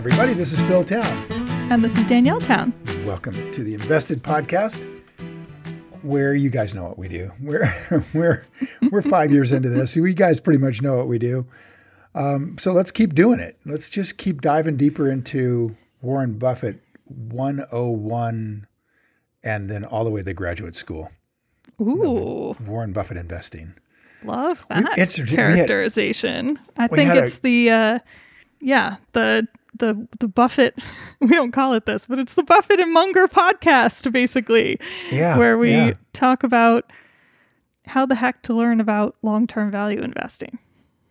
everybody, this is Phil Town. And this is Danielle Town. Welcome to the Invested Podcast, where you guys know what we do. We're we're we're five years into this. You guys pretty much know what we do. Um, so let's keep doing it. Let's just keep diving deeper into Warren Buffett 101 and then all the way to graduate school. Ooh. Warren Buffett investing. Love that it's- we had- characterization. I think had a- it's the uh yeah, the the the Buffett we don't call it this, but it's the Buffett and Munger podcast basically. Yeah, Where we yeah. talk about how the heck to learn about long-term value investing.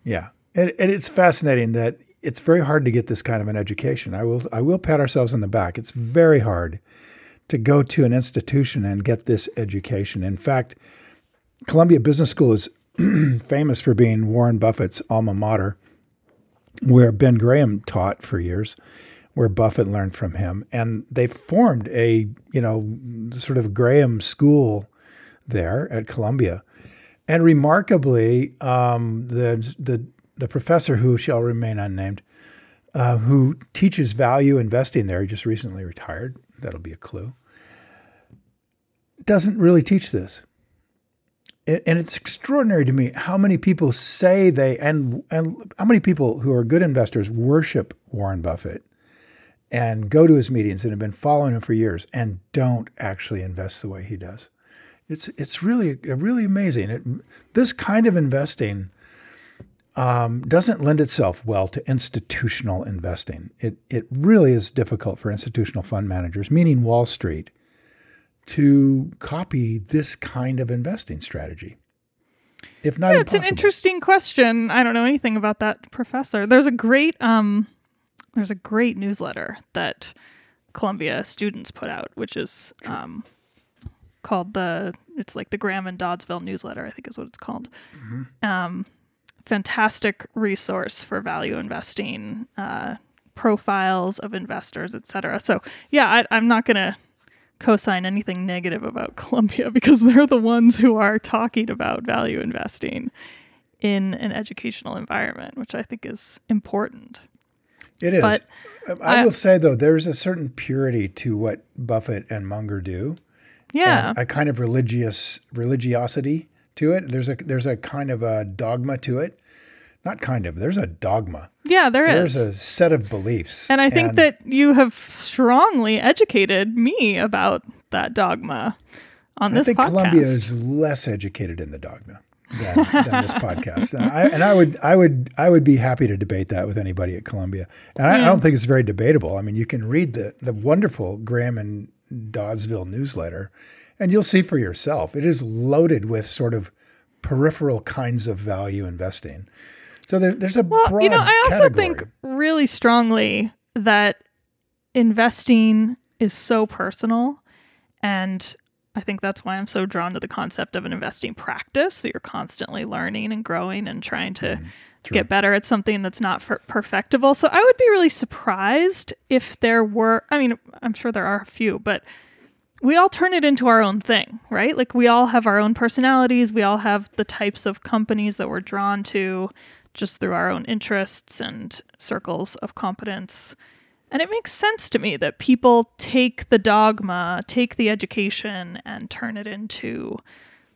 Yeah, and, and it's fascinating that it's very hard to get this kind of an education. I will I will pat ourselves on the back. It's very hard to go to an institution and get this education. In fact, Columbia Business School is famous for being Warren Buffett's alma mater, where Ben Graham taught for years, where Buffett learned from him, and they formed a you know sort of Graham school there at Columbia. And remarkably, um, the, the, the professor who shall remain unnamed, uh, who teaches value investing there, he just recently retired. That'll be a clue. Doesn't really teach this. And it's extraordinary to me how many people say they, and, and how many people who are good investors worship Warren Buffett and go to his meetings and have been following him for years and don't actually invest the way he does. It's it's really really amazing. It, this kind of investing um, doesn't lend itself well to institutional investing. It it really is difficult for institutional fund managers, meaning Wall Street, to copy this kind of investing strategy. If not Yeah, it's an interesting question. I don't know anything about that professor. There's a great um there's a great newsletter that Columbia students put out, which is um called the it's like the Graham and Doddsville newsletter, I think is what it's called. Um fantastic resource for value investing, uh profiles of investors, etc. So yeah, I, I'm not gonna co-sign anything negative about Columbia because they're the ones who are talking about value investing in an educational environment, which I think is important. It is. But Um, I, I- will say though, there's a certain purity to what Buffett and Munger do. Yeah. a kind of religious religiosity to it. There's a there's a kind of a dogma to it. Not kind of. There's a dogma. yeah, there is. There's a set of beliefs. and I think that you have strongly educated me about that dogma on I this think podcast. Columbia is less educated in the dogma than, than this podcast. And I, and I would I would I would be happy to debate that with anybody at Columbia. And I, I don't think it's very debatable. I mean, you can read the the wonderful Graham and Doddsville newsletter, and you'll see for yourself. It is loaded with sort of peripheral kinds of value investing. So there, there's a Well, broad you know, I also category. think really strongly that investing is so personal. And I think that's why I'm so drawn to the concept of an investing practice that you're constantly learning and growing and trying to Mm-hmm. get better at something that's not for perfectible. So I would be really surprised if there were, I mean, I'm sure there are a few, but we all turn it into our own thing, right? Like we all have our own personalities. We all have the types of companies that we're drawn to just through our own interests and circles of competence. And it makes sense to me that people take the dogma, take the education and turn it into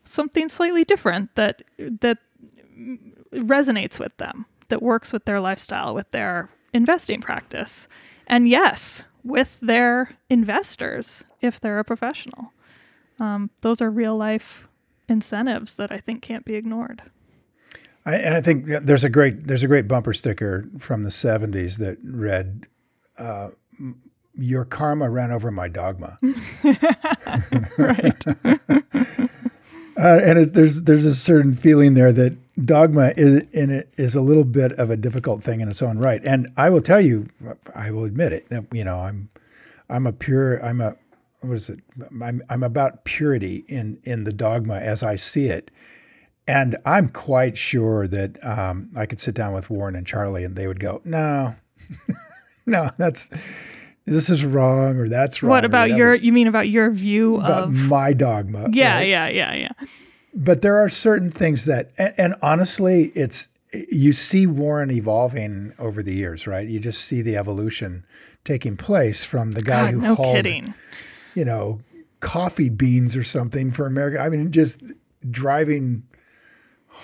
something slightly different that that resonates with them, that works with their lifestyle, with their investing practice. And yes, with their investors if they're a professional. Um, those are real life incentives that I think can't be ignored. I, and I think there's a great there's a great bumper sticker from the '70s that read, uh, "Your karma ran over my dogma." right. Uh, and it, there's there's a certain feeling there that dogma is in it is a little bit of a difficult thing in its own right. And I will tell you, I will admit it. You know, I'm I'm a pure I'm a what is it? I'm I'm about purity in in the dogma as I see it. And I'm quite sure that um, I could sit down with Warren and Charlie, and they would go, "No, no, that's this is wrong or that's wrong. What about your? You mean about your view about of my dogma? Yeah, right? yeah, yeah, yeah. But there are certain things that, and, and honestly, it's you see Warren evolving over the years, right? You just see the evolution taking place from the guy God, who no hauled, kidding. you know, coffee beans or something for America. I mean, just driving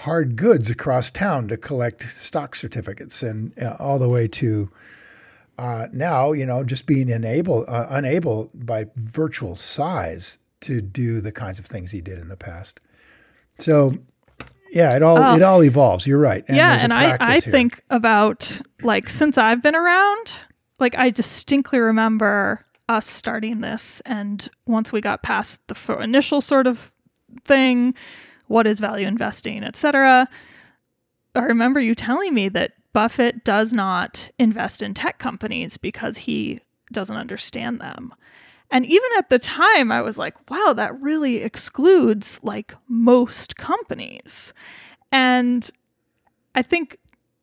hard goods across town to collect stock certificates and uh, all the way to uh, now, you know, just being unable, uh, unable by virtual size to do the kinds of things he did in the past. So, yeah, it all Oh. it all evolves. You're right. And yeah, and I, I here. think about like since I've been around, like I distinctly remember us starting this, and once we got past the initial sort of thing, what is value investing, etc. I remember you telling me that Buffett does not invest in tech companies because he doesn't understand them. And even at the time, I was like, wow, that really excludes like most companies. And I think,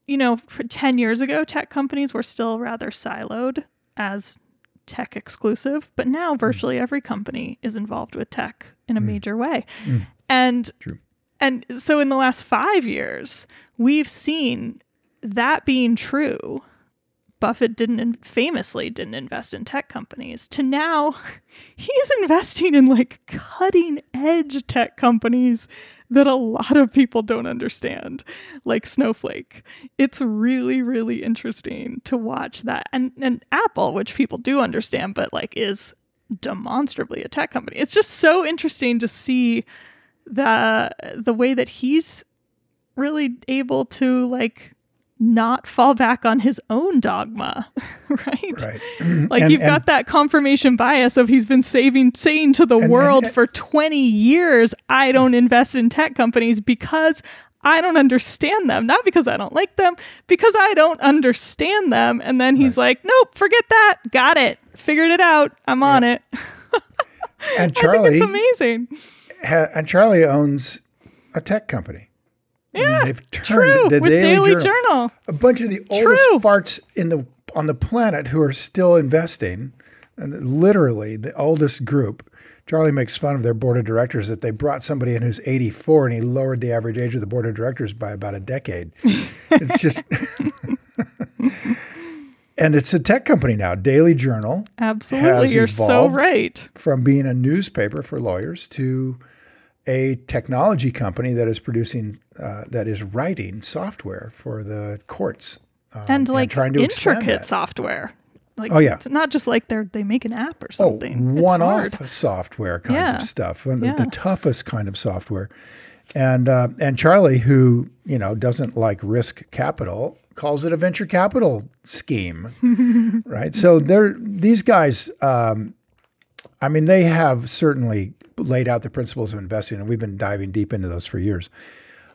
you know, for 10 years ago, tech companies were still rather siloed as tech exclusive, but now hmm. virtually every company is involved with tech in a hmm. major way. Hmm. And True. and so in the last 5 years, we've seen that being true. Buffett didn't famously didn't invest in tech companies to now he's investing in like cutting edge tech companies that a lot of people don't understand like Snowflake. It's really really interesting to watch that. And and Apple, which people do understand but like is demonstrably a tech company. It's just so interesting to see the the way that he's really able to like not fall back on his own dogma, right? Right. Like And- you've and- got that confirmation bias of he's been saving saying to the And- world for 20 years, I don't invest in tech companies because I don't understand them. Not because I don't like them, because I don't understand them. And then he's like, Nope, forget that. Got it. Figured it out. I'm on it. and I think Charlie it's amazing. Ha- and Charlie owns a tech company. Yeah, they've turned True. the With Daily, Daily, Journal, Journal. a bunch of the oldest True. farts in the on the planet who are still investing, and literally the oldest group. Charlie makes fun of their board of directors that they brought somebody in who's 84 and he lowered the average age of the board of directors by about a decade. it's just, and it's a tech company now. Daily Journal, Absolutely. You're so right. from being a newspaper for lawyers to a technology company that is producing, uh, that is writing software for the courts. um, and like trying to intricate software. Like, Oh, yeah. it's not just like they're they make an app or Oh, something. It's one-off software kinds Yeah. of stuff, and the- Yeah. the toughest kind of software. And uh, and Charlie, who you know doesn't like risk capital, calls it a venture capital scheme, right? So they're these guys. Um, I mean, they have certainly laid out the principles of investing, and we've been diving deep into those for years.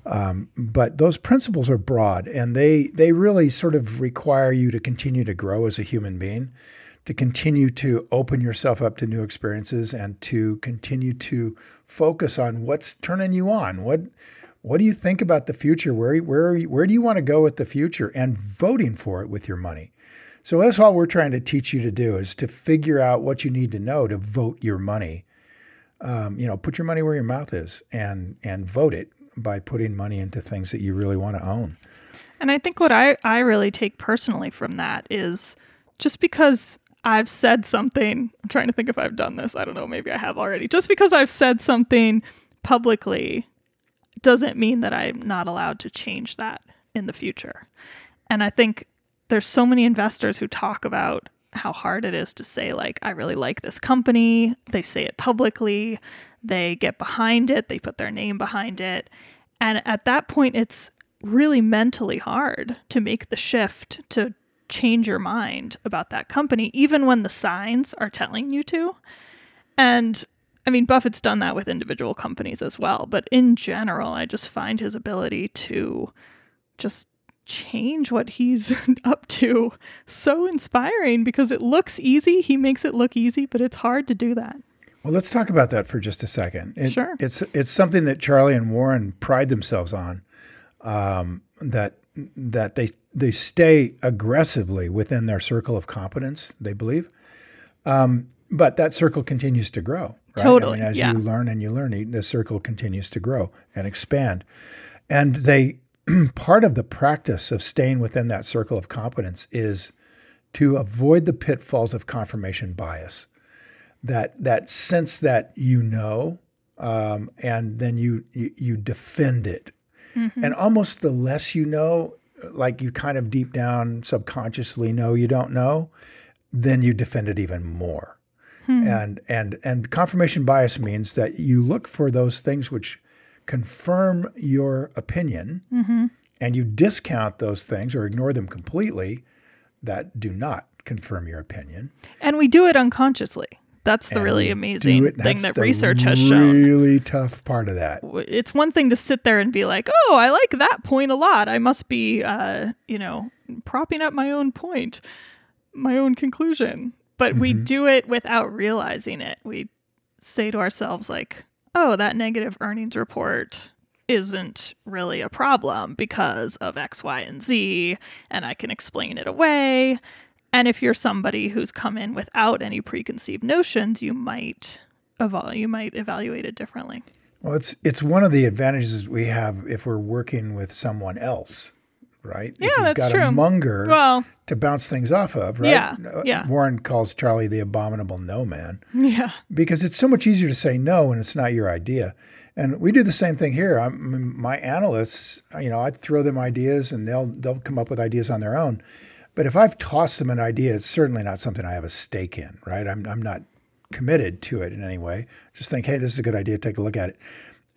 Um, but those principles are broad, and they they really sort of require you to continue to grow as a human being, to continue to open yourself up to new experiences, and to continue to focus on what's turning you on. What what do you think about the future? Where where where do you want to go with the future? And voting for it with your money. So that's all we're trying to teach you to do is to figure out what you need to know to vote your money. Um, you know, put your money where your mouth is and and vote it by putting money into things that you really want to own. And I think what I, I really take personally from that is just because I've said something, I'm trying to think if I've done this. I don't know, maybe I have already. Just because I've said something publicly doesn't mean that I'm not allowed to change that in the future. And I think there's so many investors who talk about how hard it is to say like I really like this company. They say it publicly. They get behind it. They put their name behind it. And at that point it's really mentally hard to make the shift to change your mind about that company even when the signs are telling you to. And I mean, Buffett's done that with individual companies as well, but in general, I just find his ability to just change what he's up to so inspiring because it looks easy. He makes it look easy, but it's hard to do that. Well, let's talk about that for just a second. It, Sure. It's it's something that Charlie and Warren pride themselves on. Um, that that they they stay aggressively within their circle of competence. They believe, um, but that circle continues to grow. Right? Totally, I mean, as yeah. you learn and you learn, the circle continues to grow and expand. And they part of the practice of staying within that circle of competence is to avoid the pitfalls of confirmation bias. That that sense that you know, um, and then you, you you defend it, and almost the less you know, like you kind of deep down subconsciously know you don't know, then you defend it even more. And and and confirmation bias means that you look for those things which confirm your opinion, and you discount those things or ignore them completely that do not confirm your opinion. And we do it unconsciously. That's the And really amazing it- thing that research has shown. Really tough part of that. It's one thing to sit there and be like, "Oh, I like that point a lot. I must be, uh, you know, propping up my own point, my own conclusion." But we Mm-hmm. do it without realizing it. We say to ourselves like, "Oh, that negative earnings report isn't really a problem because of X, Y, and Z, and I can explain it away." And if you're somebody who's come in without any preconceived notions, you might eval- you might evaluate it differently. Well, it's it's one of the advantages we have if we're working with someone else, right? Yeah, if you've that's got true. a Munger Well, to bounce things off of, right? Yeah, Uh, yeah. Warren calls Charlie the abominable no man yeah. because it's so much easier to say no when it's not your idea. And we do the same thing here. I'm, my analysts, you know, I throw them ideas and they'll they'll come up with ideas on their own. But if I've tossed them an idea, it's certainly not something I have a stake in, right? I'm I'm not committed to it in any way. Just think, hey, this is a good idea. Take a look at it.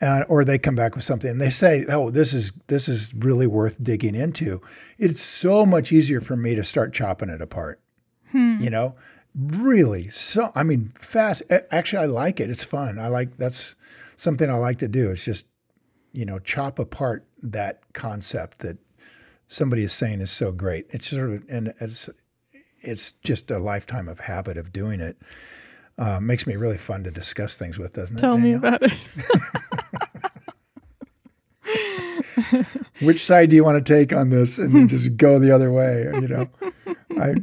Uh, or they come back with something and they say, "Oh, this is this is really worth digging into." It's so much easier for me to start chopping it apart. You know, really. So I mean, fast. Actually, I like it. It's fun. I like that's something I like to do. It's just you know chop apart that concept that somebody is saying is so great. It's sort of and it's it's just a lifetime of habit of doing it. Uh, makes me really fun to discuss things with, doesn't it? Tell me about it. which side do you want to take on this? And then just go the other way you know? I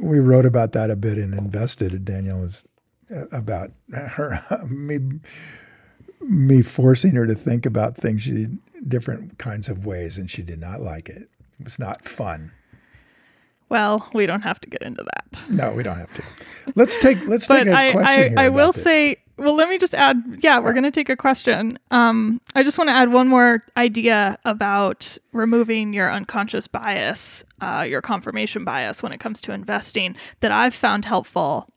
we wrote about that a bit in invested danielle was uh, about her me me forcing her to think about things she different kinds of ways and she did not like it. It was not fun. Well, we don't have to get into that. no we don't have to. Let's take let's take a I, question I, here I will this. say, well, let me just add. Yeah, we're going to take a question. Um, I just want to add one more idea about removing your unconscious bias, uh, your confirmation bias when it comes to investing that I've found helpful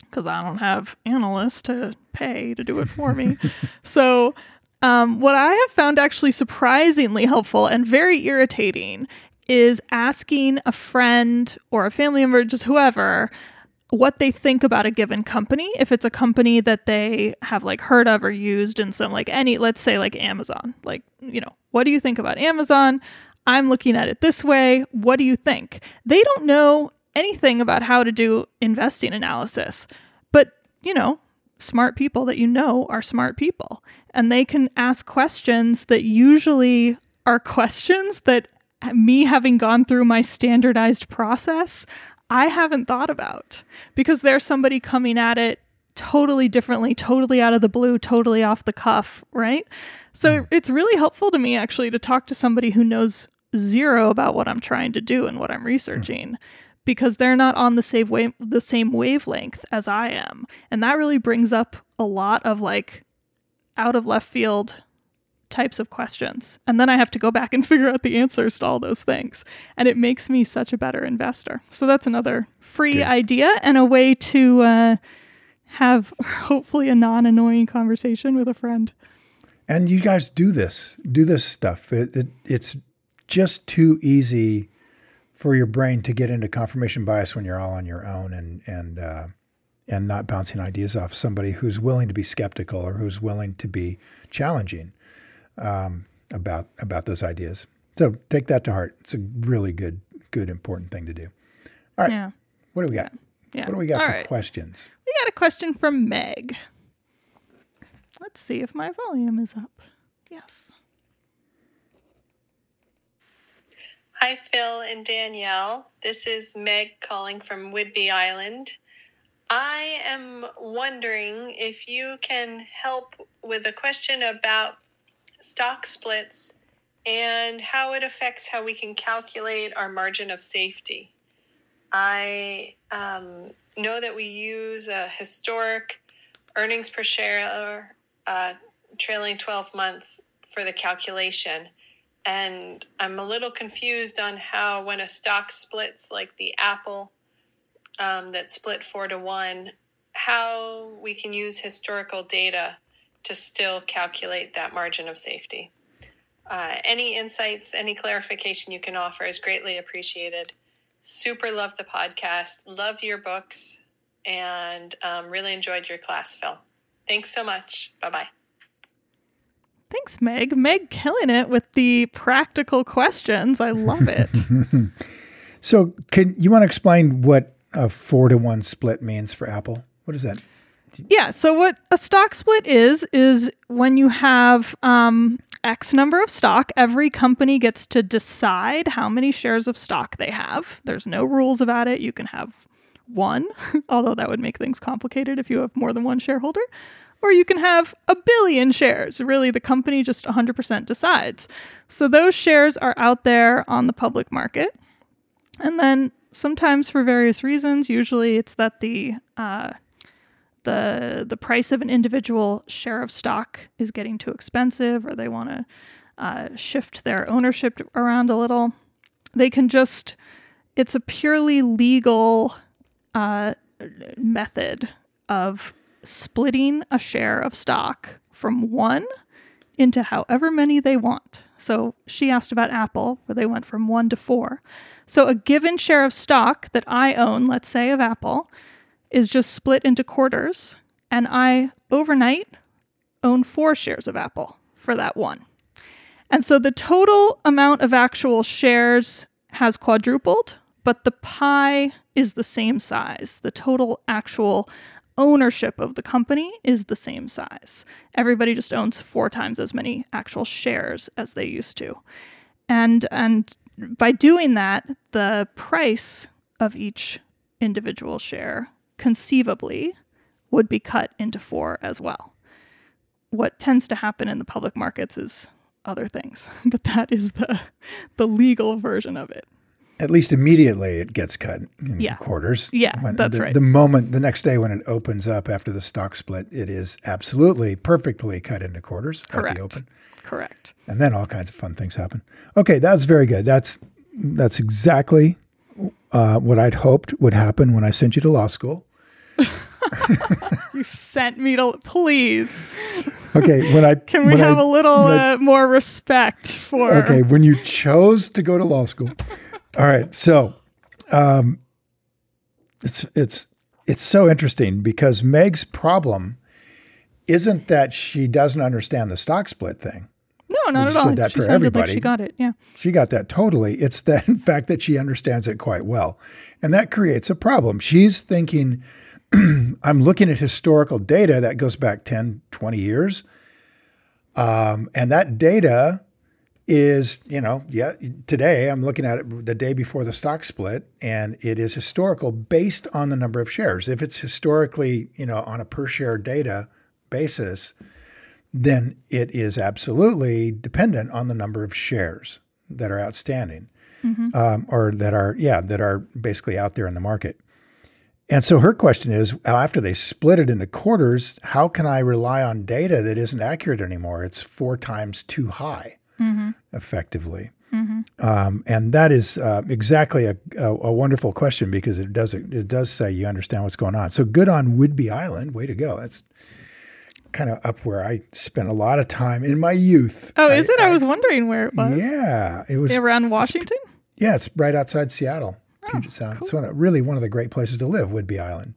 because I don't have analysts to pay to do it for me. so, um, what I have found actually surprisingly helpful and very irritating is asking a friend or a family member, just whoever, what they think about a given company. If it's a company that they have like heard of or used in some like any, let's say like Amazon, like, you know, what do you think about Amazon? I'm looking at it this way. What do you think? They don't know anything about how to do investing analysis, but you know, smart people that you know are smart people and they can ask questions that usually are questions that me having gone through my standardized process I haven't thought about because there's somebody coming at it totally differently, totally out of the blue, totally off the cuff, right? So hmm. it's really helpful to me actually to talk to somebody who knows zero about what I'm trying to do and what I'm hmm. researching because they're not on the same wave the same wavelength as I am. And that really brings up a lot of like out of left field types of questions. And then I have to go back and figure out the answers to all those things. And it makes me such a better investor. So that's another free Good. idea and a way to uh, have hopefully a non annoying conversation with a friend. And you guys do this, do this stuff. It, it, it's just too easy for your brain to get into confirmation bias when you're all on your own, and and uh, and not bouncing ideas off somebody who's willing to be skeptical or who's willing to be challenging um, about about those ideas. So take that to heart. It's a really good, good, important thing to do. All right. Yeah. What do we got? Yeah. What do we got All for right. questions? We got a question from Meg. Let's see if my volume is up. Yes. Hi, Phil and Danielle. This is Meg calling from Whidbey Island. I am wondering if you can help with a question about stock splits and how it affects how we can calculate our margin of safety. I um, know that we use a historic earnings per share uh, trailing 12 months for the calculation. And I'm a little confused on how, when a stock splits like the Apple um, that split four to one, how we can use historical data to still calculate that margin of safety. Uh, any insights, any clarification you can offer is greatly appreciated. Super love the podcast, love your books, and um, really enjoyed your class, Phil. Thanks so much. Bye bye. Thanks, Meg. Meg killing it with the practical questions. I love it. So, can you want to explain what a four to one split means for Apple? What is that? Yeah. So, what a stock split is, is when you have um, X number of stock, every company gets to decide how many shares of stock they have. There's no rules about it. You can have one, although that would make things complicated if you have more than one shareholder. Or you can have a billion shares. Really, the company just 100% decides. So those shares are out there on the public market. And then sometimes for various reasons, usually it's that the uh, the the price of an individual share of stock is getting too expensive, or they want to uh, shift their ownership around a little. They can just it's a purely legal uh, method of splitting a share of stock from one into however many they want. So she asked about Apple, where they went from one to four. So a given share of stock that I own, let's say of Apple, is just split into quarters, and I overnight own four shares of Apple for that one. And so the total amount of actual shares has quadrupled, but the pie is the same size. The total actual ownership of the company is the same size. Everybody just owns four times as many actual shares as they used to. And and by doing that, the price of each individual share conceivably would be cut into four as well. What tends to happen in the public markets is other things, but that is the the legal version of it. At least immediately it gets cut into Yeah. quarters. Yeah, that's the, right. The moment, the next day when it opens up after the stock split, it is absolutely perfectly cut into quarters at Correct. the open. Correct. and then all kinds of fun things happen. Okay, that's very good. That's that's exactly uh, what I'd hoped would happen when I sent you to law school. You sent me to please. Okay, when I Can we have I- a little I- uh, more respect for okay when you chose to go to law school. All right, so um, it's it's it's so interesting because Meg's problem isn't that she doesn't understand the stock split thing. No, not at all. did that she for sounded like she got it. Yeah. She got that totally. It's the in fact that she understands it quite well. And that creates a problem. She's thinking, I'm looking at historical data that goes back 10, 20 years. Um, and that data is, you know, yeah, today I'm looking at it the day before the stock split, and it is historical based on the number of shares. If it's historically, you know, on a per share data basis, then it is absolutely dependent on the number of shares that are outstanding um, or that are, yeah, that are basically out there in the market. And so her question is after they split it into quarters, how can I rely on data that isn't accurate anymore? It's four times too high, effectively. Um, and that is uh, exactly a, a, a wonderful question because it does it does say you understand what's going on. So good on Whidbey Island. Way to go. That's kind of up where I spent a lot of time in my youth. Oh, is it? I, was wondering where it was. Yeah, it was. Around Washington? Yeah, it's right outside Seattle, Oh, Puget Sound. It's one of, really one of the great places to live, Whidbey Island.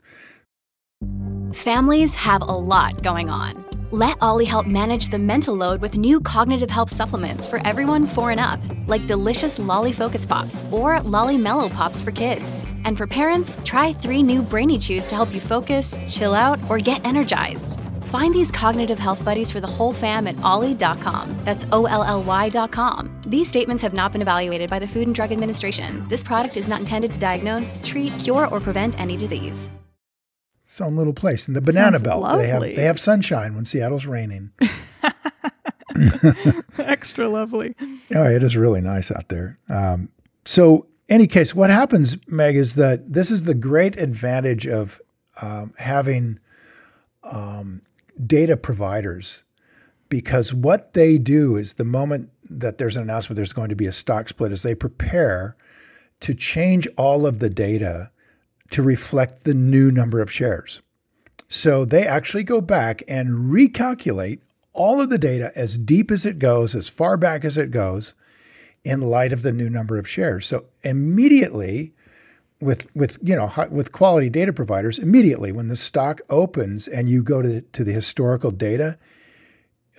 Families have a lot going on. Let OLLY help manage the mental load with new cognitive help supplements for everyone four and up, like delicious Lolly Focus Pops or Lolly Mellow Pops for kids. And for parents, try three new Brainy Chews to help you focus, chill out, or get energized. Find these cognitive health buddies for the whole fam at olly.com. That's O L L Y.com. These statements have not been evaluated by the Food and Drug Administration. This product is not intended to diagnose, treat, cure, or prevent any disease. Its own little place in the Banana Sounds Belt. They have they have sunshine when Seattle's raining. Extra lovely. Oh, it is really nice out there. Um, so, any case, what happens, Meg, is that this is the great advantage of um, having um, data providers because what they do is the moment that there's an announcement there's going to be a stock split, is they prepare to change all of the data to reflect the new number of shares. So they actually go back and recalculate all of the data as deep as it goes, as far back as it goes, in light of the new number of shares. So immediately, with with you know with quality data providers, immediately when the stock opens and you go to to the historical data,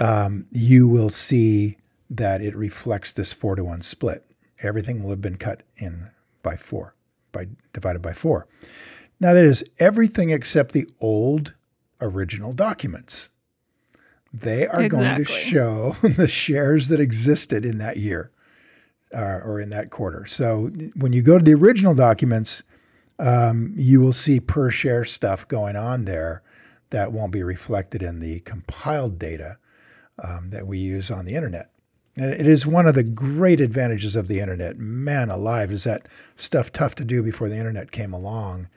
um, you will see that it reflects this four to one split. Everything will have been cut in by four, by divided by four. Now that is everything except the old original documents. They are going to show the shares that existed in that year uh, or in that quarter. So when you go to the original documents, um, you will see per share stuff going on there that won't be reflected in the compiled data um, that we use on the internet. And it is one of the great advantages of the internet. Man alive, is that stuff tough to do before the internet came along.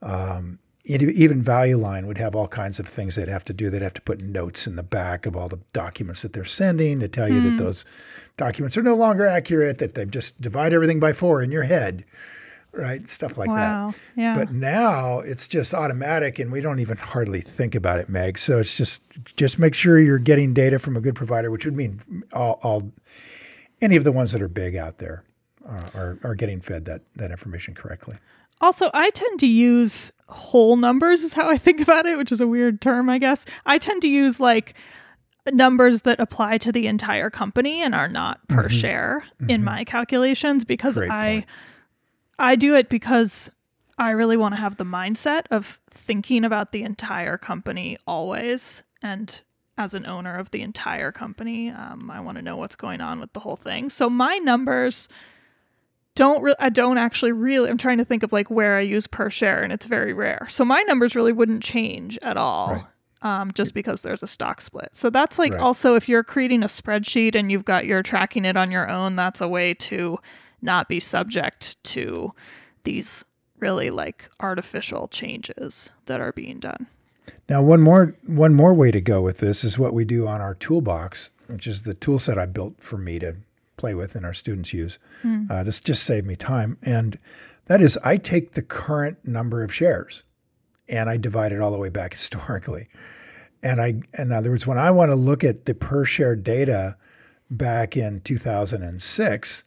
Um, even Value Line would have all kinds of things they'd have to do. They'd have to put notes in the back of all the documents that they're sending to tell you that those documents are no longer accurate, that they've just divide everything by four in your head, right? Stuff like wow. that. Yeah. But now it's just automatic, and we don't even hardly think about it, Meg. So it's just just make sure you're getting data from a good provider, which would mean all, all any of the ones that are big out there uh, are are getting fed that that information correctly. Also, I tend to use whole numbers, is how I think about it, which is a weird term, I guess. I tend to use like numbers that apply to the entire company and are not per share in my calculations because Mm-hmm. Great I point. I do it because I really want to have the mindset of thinking about the entire company always and as an owner of the entire company, um, I want to know what's going on with the whole thing. So my numbers don't re- I don't actually really I'm trying to think of like where I use per share and it's very rare. So my numbers really wouldn't change at all. Right. Um, just because there's a stock split. So that's like Right. also if you're creating a spreadsheet and you've got you're tracking it on your own, that's a way to not be subject to these really like artificial changes that are being done. Now, one more one more way to go with this is what we do on our toolbox, which is the tool set I built for me to play with and our students use. Uh, this just saved me time, and that is I take the current number of shares and I divide it all the way back historically. And I, in other words, when I want to look at the per share data back in 2006,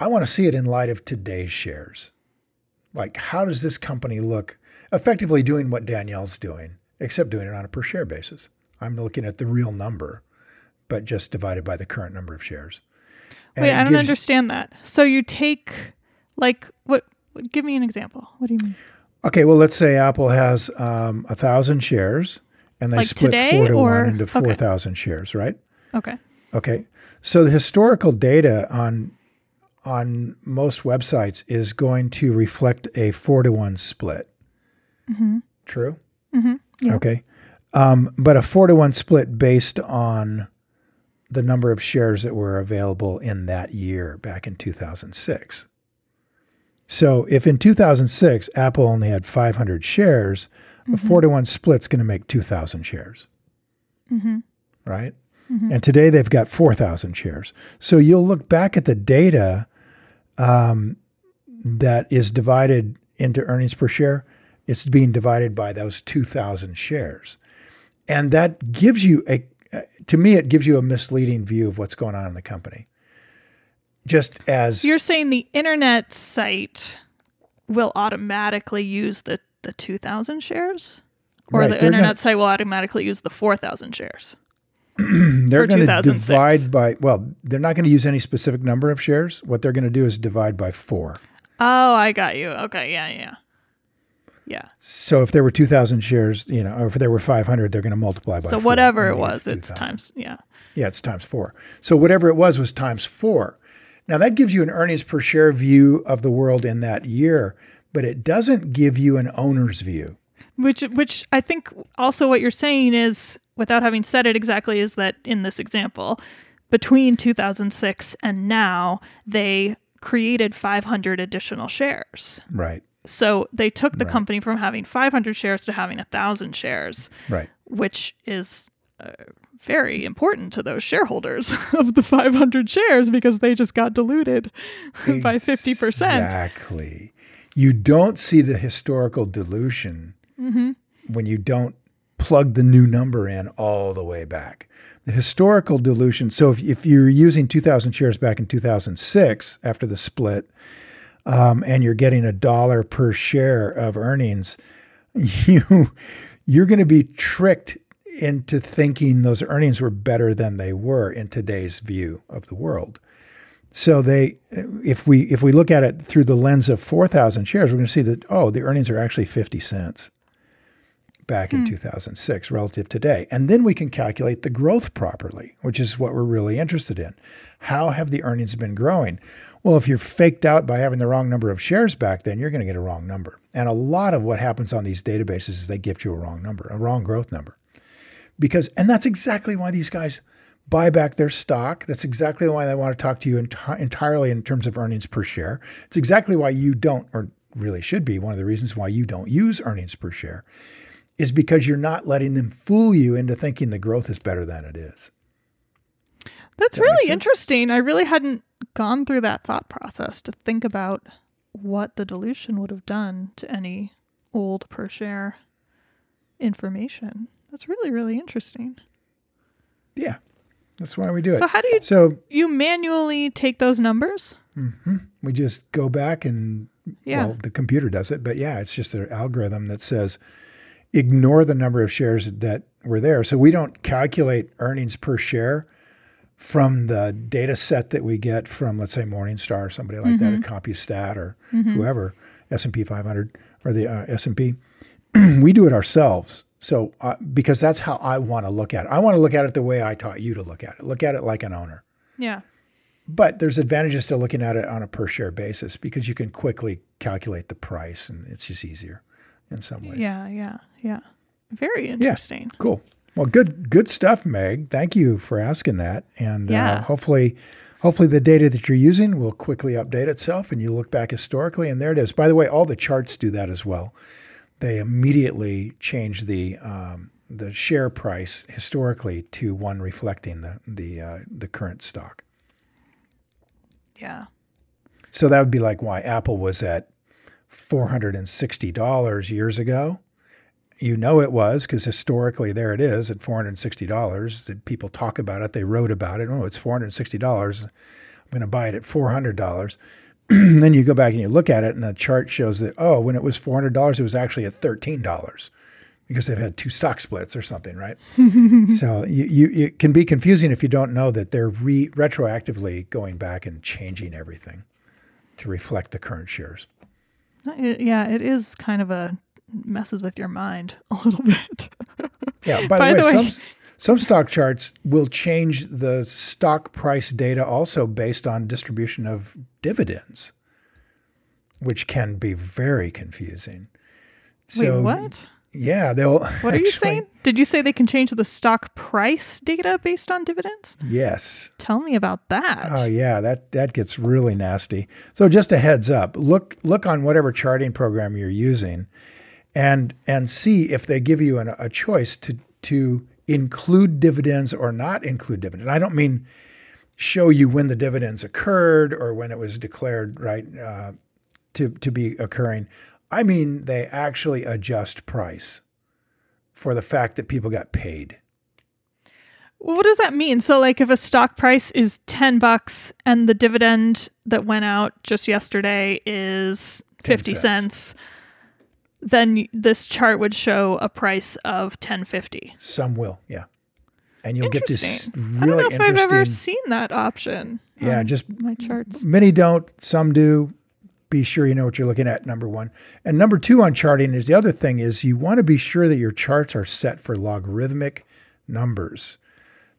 I want to see it in light of today's shares. Like, how does this company look effectively doing what Danielle's doing, except doing it on a per share basis? I'm looking at the real number, but just divided by the current number of shares. Wait, I don't gives- understand that. So you take like what give me an example. What do you mean? Okay, well, let's say Apple has um, a thousand shares, and they Like split today, four to or- one into okay. four thousand shares, right? Okay. Okay, so the historical data on on most websites is going to reflect a four to one split. True. yeah. Okay, um, but a four to one split based on the number of shares that were available in that year back in 2006. So if in 2006 Apple only had 500 shares, a mm-hmm. four to one split's going to make 2,000 shares. Mm-hmm. Right? Mm-hmm. And today they've got 4,000 shares. So you'll look back at the data um, that is divided into earnings per share. It's being divided by those 2,000 shares. And that gives you a, to me, it gives you a misleading view of what's going on in the company. Just as So you're saying the internet site will automatically use the the 2000 shares? Or Right, the internet gonna- site will automatically use the 4,000 shares. they're going to divide by well they're not going to use any specific number of shares what they're going to do is divide by four Oh, I got you. Okay, yeah, yeah. Yeah. so if there were 2000 shares you know or if there were 500 they're going to multiply by So four. whatever it And you get was, it's 2000. times, yeah. yeah it's times four so whatever it was was times four now that gives you an earnings per share view of the world in that year but it doesn't give you an owner's view Which which I think also what you're saying is without having said it exactly is that in this example between 2006 and now they created 500 additional shares. right So they took the company from having 500 shares to having 1000 shares, right which is uh, very important to those shareholders of the 500 shares because they just got diluted by 50%. Exactly. You don't see the historical dilution when you don't plug the new number in all the way back. The historical dilution. So if, if you're using 2,000 shares back in 2006 after the split, um, and you're getting a dollar per share of earnings, you you're going to be tricked into thinking those earnings were better than they were in today's view of the world. So they, if we if we look at it through the lens of four thousand shares, we're going to see that oh, the earnings are actually fifty cents back in 2006 relative to today, and then we can calculate the growth properly, which is what we're really interested in. How have the earnings been growing? Well, if you're faked out by having the wrong number of shares back then, you're going to get a wrong number. And a lot of what happens on these databases is they gift you a wrong number, a wrong growth number. Because and that's exactly why these guys buy back their stock. That's exactly why they want to talk to you enti- entirely in terms of earnings per share. It's exactly why you don't or really should be one of the reasons why you don't use earnings per share is because you're not letting them fool you into thinking the growth is better than it is That's That really interesting. I really hadn't gone through that thought process to think about what the dilution would have done to any old per share information. That's really, really interesting. yeah that's why we do it So how do you so you manually take those numbers? Mm-hmm. we just go back and Yeah. well the computer does it but yeah it's just an algorithm that says ignore the number of shares that were there so we don't calculate earnings per share from the data set that we get from let's say morningstar or somebody like that or compustat or whoever s&p 500 or the uh, s&p we do it ourselves so uh, because that's how i want to look at it i want to look at it the way i taught you to look at it look at it like an owner Yeah. but there's advantages to looking at it on a per share basis because you can quickly calculate the price and it's just easier in some ways. Yeah, yeah, yeah. Very interesting. Cool. Well, good good stuff, Meg. Thank you for asking that. And uh, hopefully hopefully the data that you're using will quickly update itself and you look back historically and there it is. By the way, all the charts do that as well. They immediately change the um, the share price historically to one reflecting the the uh, the current stock. Yeah. So that would be like why Apple was at $460 years ago. You know it was because historically there it is at $460. That People talk about it, they wrote about it. Oh, it's $460. I'm going to buy it at $400. then you go back and you look at it, and the chart shows that, oh, when it was $400, it was actually at $13 because they've had two stock splits or something, right? so you, you, it can be confusing if you don't know that they're re- retroactively going back and changing everything to reflect the current shares. Uh, yeah, it is kind of a messes with your mind a little bit. Yeah. By, By the the way, way- some some stock charts will change the stock price data also based on distribution of dividends, which can be very confusing. So Wait, what? Yeah, they'll. What are you saying? Did you say they can change the stock price data based on dividends? Yes. Tell me about that. Oh yeah, that that gets really nasty. So just a heads up, look look on whatever charting program you're using, and and see if they give you an, a choice to to include dividends or not include dividends. I don't mean show you when the dividends occurred or when it was declared right uh, to to be occurring. I mean they actually adjust price for the fact that people got paid. What does that mean? So, like, if a stock price is 10 bucks and the dividend that went out just yesterday is 50 cents. cents, then this chart would show a price of 1050. Some will, yeah. And you'll get this really I don't know if I've ever seen that option. Yeah, just my charts. Many don't, some do. Be sure you know what you're looking at, number one. And number two on charting is the other thing is you want to be sure that your charts are set for logarithmic numbers,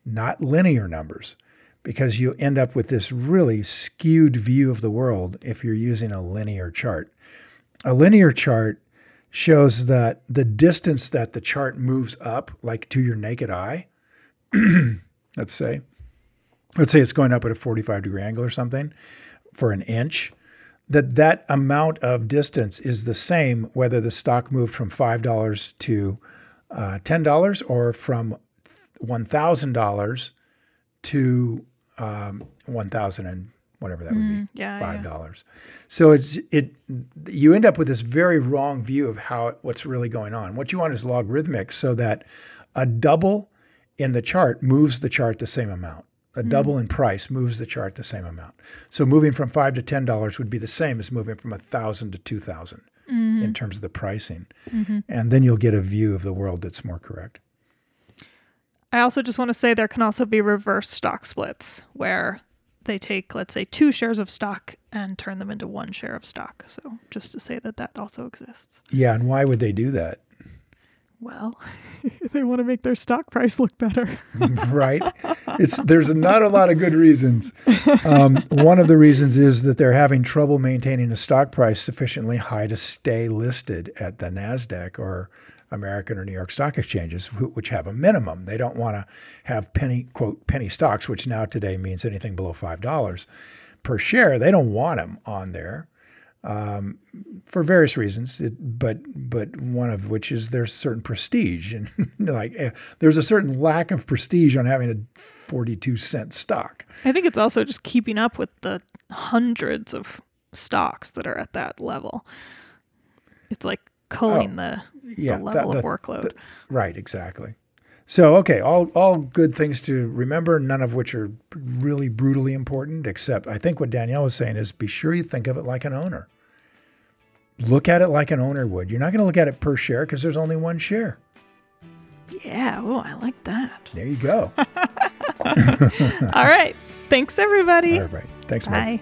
not linear numbers, because you end up with this really skewed view of the world if you're using a linear chart. A linear chart shows that the distance that the chart moves up, like to your naked eye, let's say, let's say it's going up at a 45 degree angle or something for an inch that that amount of distance is the same whether the stock moved from $5 to uh, $10 or from $1000 to um, 1000 and whatever that would be mm, yeah, five yeah. dollars. So it's it you end up with this very wrong view of how what's really going on. What you want is logarithmic so that a double in the chart moves the chart the same amount. A mm. double in price moves the chart the same amount. So moving from five to ten dollars would be the same as moving from a thousand to two thousand mm-hmm. in terms of the pricing. Mm-hmm. And then you'll get a view of the world that's more correct. I also just want to say there can also be reverse stock splits where they take, let's say, two shares of stock and turn them into one share of stock. So just to say that that also exists. yeah and why would they do that Well, they want to make their stock price look better. right? It's there's not a lot of good reasons. Um, one of the reasons is that they're having trouble maintaining a stock price sufficiently high to stay listed at the Nasdaq or American or New York Stock Exchanges, which have a minimum. They don't want to have penny quote penny stocks, which now today means anything below five dollars per share. They don't want them on there um, for various reasons. It, but but one of which is there's certain prestige, and like eh, there's a certain lack of prestige on having a 42 cent stock. I think it's also just keeping up with the hundreds of stocks that are at that level. It's like culling oh, the, Yeah, the that- level of workload. the- right, exactly. So okay, all all good things to remember, none of which are really brutally important. Except I think what Danielle was saying is be sure you think of it like an owner. Look at it like an owner would. You're not going to look at it per share because there's only one share. yeah. Oh, I like that. There you go. All right. Thanks, everybody. all right, thanks, Mike.